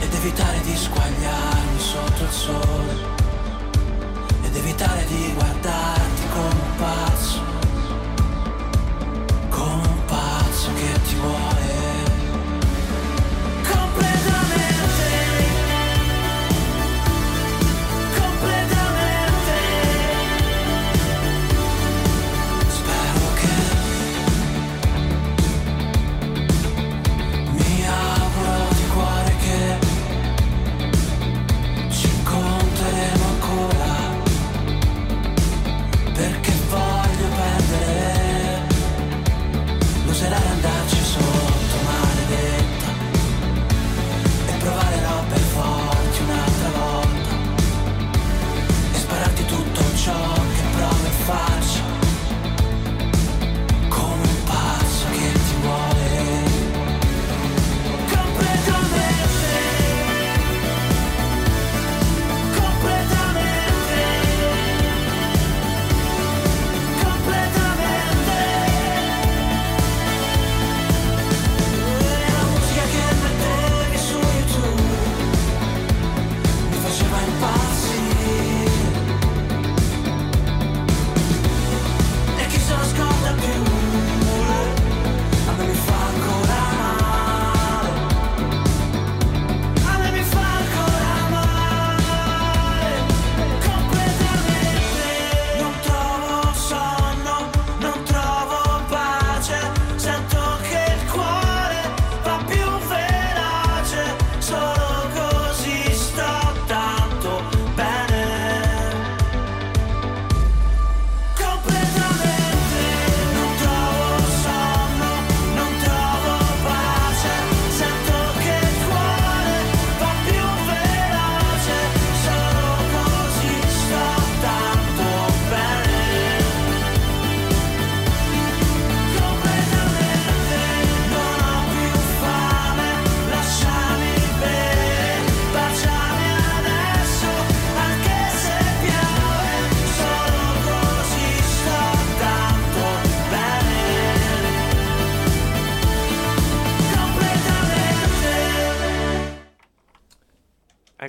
Ed evitare di squagliarmi sotto il sole. Ed evitare di guardarti come un pazzo. Come un pazzo che ti vuole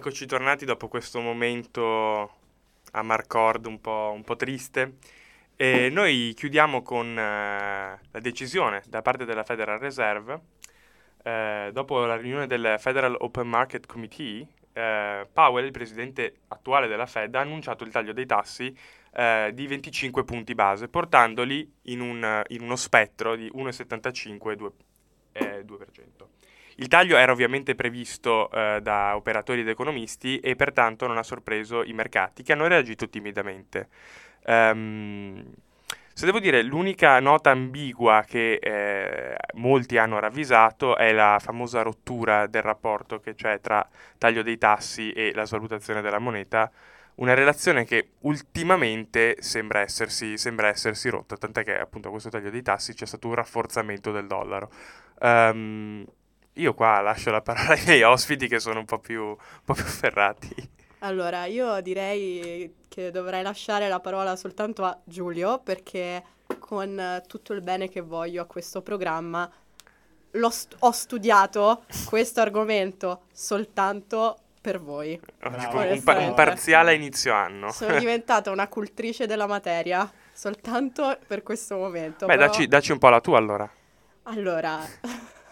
Eccoci tornati dopo questo momento a Marcord un po', un po' triste. E noi chiudiamo con eh, la decisione da parte della Federal Reserve. Eh, dopo la riunione del Federal Open Market Committee, eh, Powell, il presidente attuale della Fed, ha annunciato il taglio dei tassi di 25 punti base, portandoli in, un, in uno spettro di 1,75 e 2, eh, 2%. Il taglio era ovviamente previsto eh, da operatori ed economisti e pertanto non ha sorpreso i mercati che hanno reagito timidamente. Um, se devo dire, l'unica nota ambigua che eh, molti hanno ravvisato è la famosa rottura del rapporto che c'è tra taglio dei tassi e la svalutazione della moneta, una relazione che ultimamente sembra essersi, sembra essersi rotta, tant'è che appunto a questo taglio dei tassi c'è stato un rafforzamento del dollaro. Um, io qua lascio la parola ai miei ospiti che sono un po' più, un po più ferrati. Allora, io direi che dovrei lasciare la parola soltanto a Giulio perché con tutto il bene che voglio a questo programma st- ho studiato questo argomento soltanto per voi. Tipo un, pa- un parziale a inizio anno. Sono *laughs* diventata una cultrice della materia soltanto per questo momento. Beh, però... dacci, dacci un po' la tua allora. Allora, *laughs*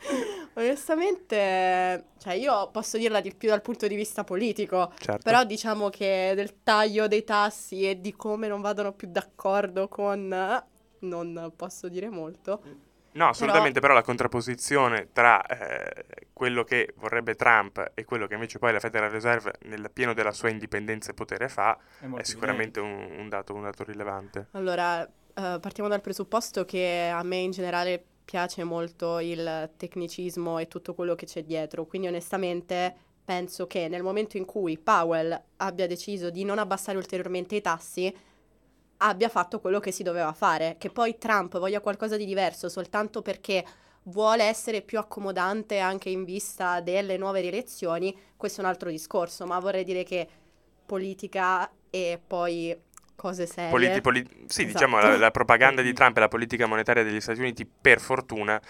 *laughs* Onestamente, cioè io posso dirla di più dal punto di vista politico, Certo. però diciamo che del taglio dei tassi e di come non vadano più d'accordo con... non posso dire molto. No, assolutamente, però, la contrapposizione tra eh, quello che vorrebbe Trump e quello che invece poi la Federal Reserve nel pieno della sua indipendenza e potere fa È è, sicuramente un, un dato, un dato rilevante. Allora, eh, partiamo dal presupposto che a me in generale piace molto il tecnicismo e tutto quello che c'è dietro, quindi onestamente penso che nel momento in cui Powell abbia deciso di non abbassare ulteriormente i tassi, abbia fatto quello che si doveva fare, che poi Trump voglia qualcosa di diverso soltanto perché vuole essere più accomodante anche in vista delle nuove rielezioni, questo è un altro discorso, ma vorrei dire che politica e poi cose serie. Politi- poli- sì, Esatto. diciamo la, la propaganda di Trump e la politica monetaria degli Stati Uniti, per fortuna,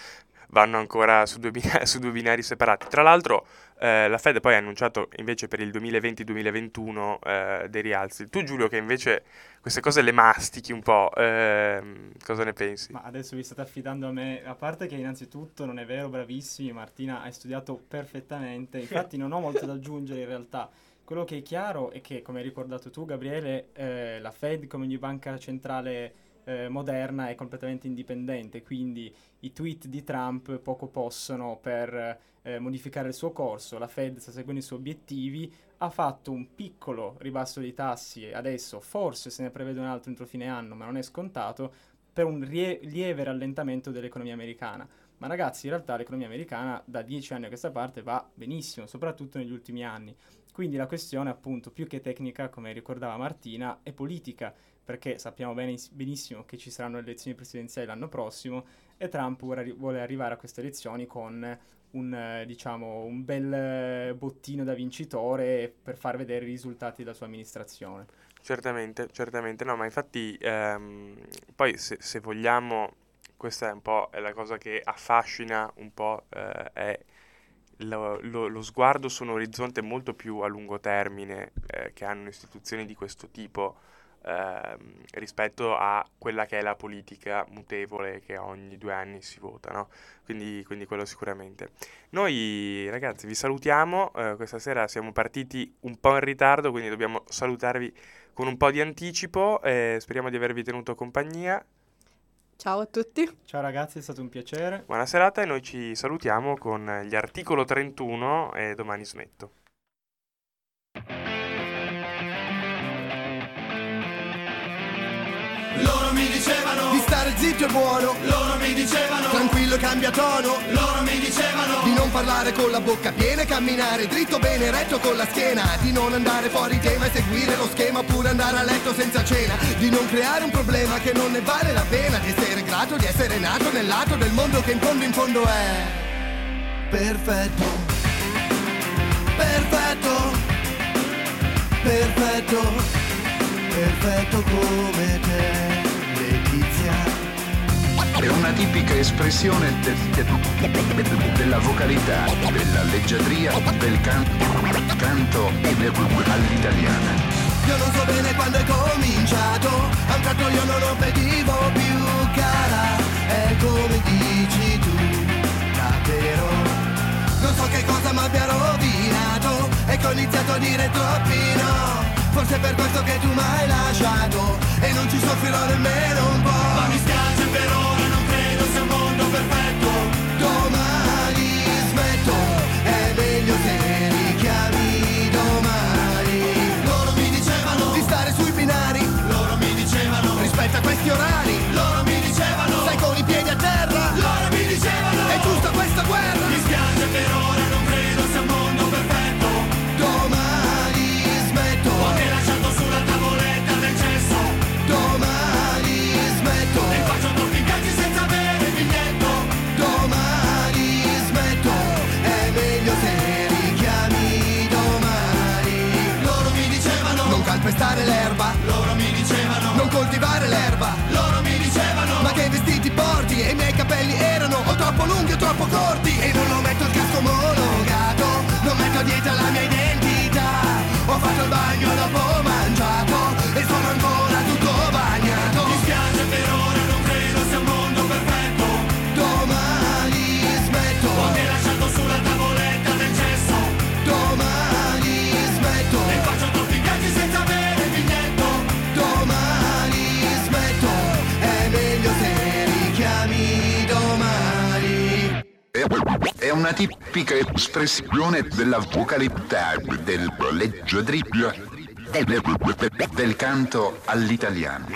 vanno ancora su due, bina- *laughs* su due binari separati. Tra l'altro, eh, la Fed poi ha annunciato invece per il 2020-2021 eh, dei rialzi. Tu, Giulio, che invece queste cose le mastichi un po', ehm, cosa ne pensi? Ma adesso vi state affidando a me, a parte che innanzitutto non è vero, bravissimi, Martina hai studiato perfettamente, *laughs* infatti non ho molto da aggiungere in realtà. Quello che è chiaro è che, come hai ricordato tu, Gabriele, eh, la Fed come ogni banca centrale eh, moderna è completamente indipendente, quindi i tweet di Trump poco possono per eh, modificare il suo corso, la Fed sta seguendo i suoi obiettivi, ha fatto un piccolo ribasso dei tassi adesso forse se ne prevede un altro entro fine anno, ma non è scontato, per un rie- lieve rallentamento dell'economia americana. Ma ragazzi, in realtà l'economia americana da dieci anni a questa parte va benissimo, soprattutto negli ultimi anni. Quindi la questione, appunto, più che tecnica, come ricordava Martina, è politica, perché sappiamo bene- benissimo che ci saranno le elezioni presidenziali l'anno prossimo e Trump vuole, arri- vuole arrivare a queste elezioni con un, diciamo, un bel bottino da vincitore per far vedere i risultati della sua amministrazione. Certamente, certamente, no, ma infatti ehm, poi se, se vogliamo, questa è un po' è la cosa che affascina un po', eh, è lo, lo- lo sguardo su un orizzonte molto più a lungo termine eh, che hanno istituzioni di questo tipo ehm, rispetto a quella che è la politica mutevole che ogni due anni si vota, no? Quindi, quindi quello sicuramente. Noi ragazzi vi salutiamo, eh, questa sera siamo partiti un po' in ritardo, quindi dobbiamo salutarvi con un po' di anticipo, eh, speriamo di avervi tenuto compagnia. Ciao a tutti. Ciao ragazzi, è stato un piacere. Buona serata e noi ci salutiamo con gli articolo 31 e domani smetto. Loro mi dicevano di stare zitto è buono. Loro mi dicevano tranquillo e cambia tono. Loro mi dicevano di non parlare con la bocca piena e camminare dritto bene retto con la schiena. Di non andare fuori tema e seguire lo schema oppure andare a letto senza cena. Di non creare un problema che non ne vale la pena. Di essere grato di essere nato nel lato del mondo che in fondo in fondo è perfetto. Perfetto. Perfetto perfetto come te. È una tipica espressione de- de- della vocalità, della leggiadria, del can- canto all'italiana. Io non so bene quando è cominciato A un tratto io non lo vedivo più cara. È come dici tu, davvero? Non so che cosa mi abbia rovinato E che ho iniziato a dire troppi no. Forse è per questo che tu mi hai lasciato E non ci soffrirò nemmeno un po' Ma mi spiace per orari troppo lunghi o troppo corti una tipica espressione della vocalità, del leggiadria, del, del canto all'italiana.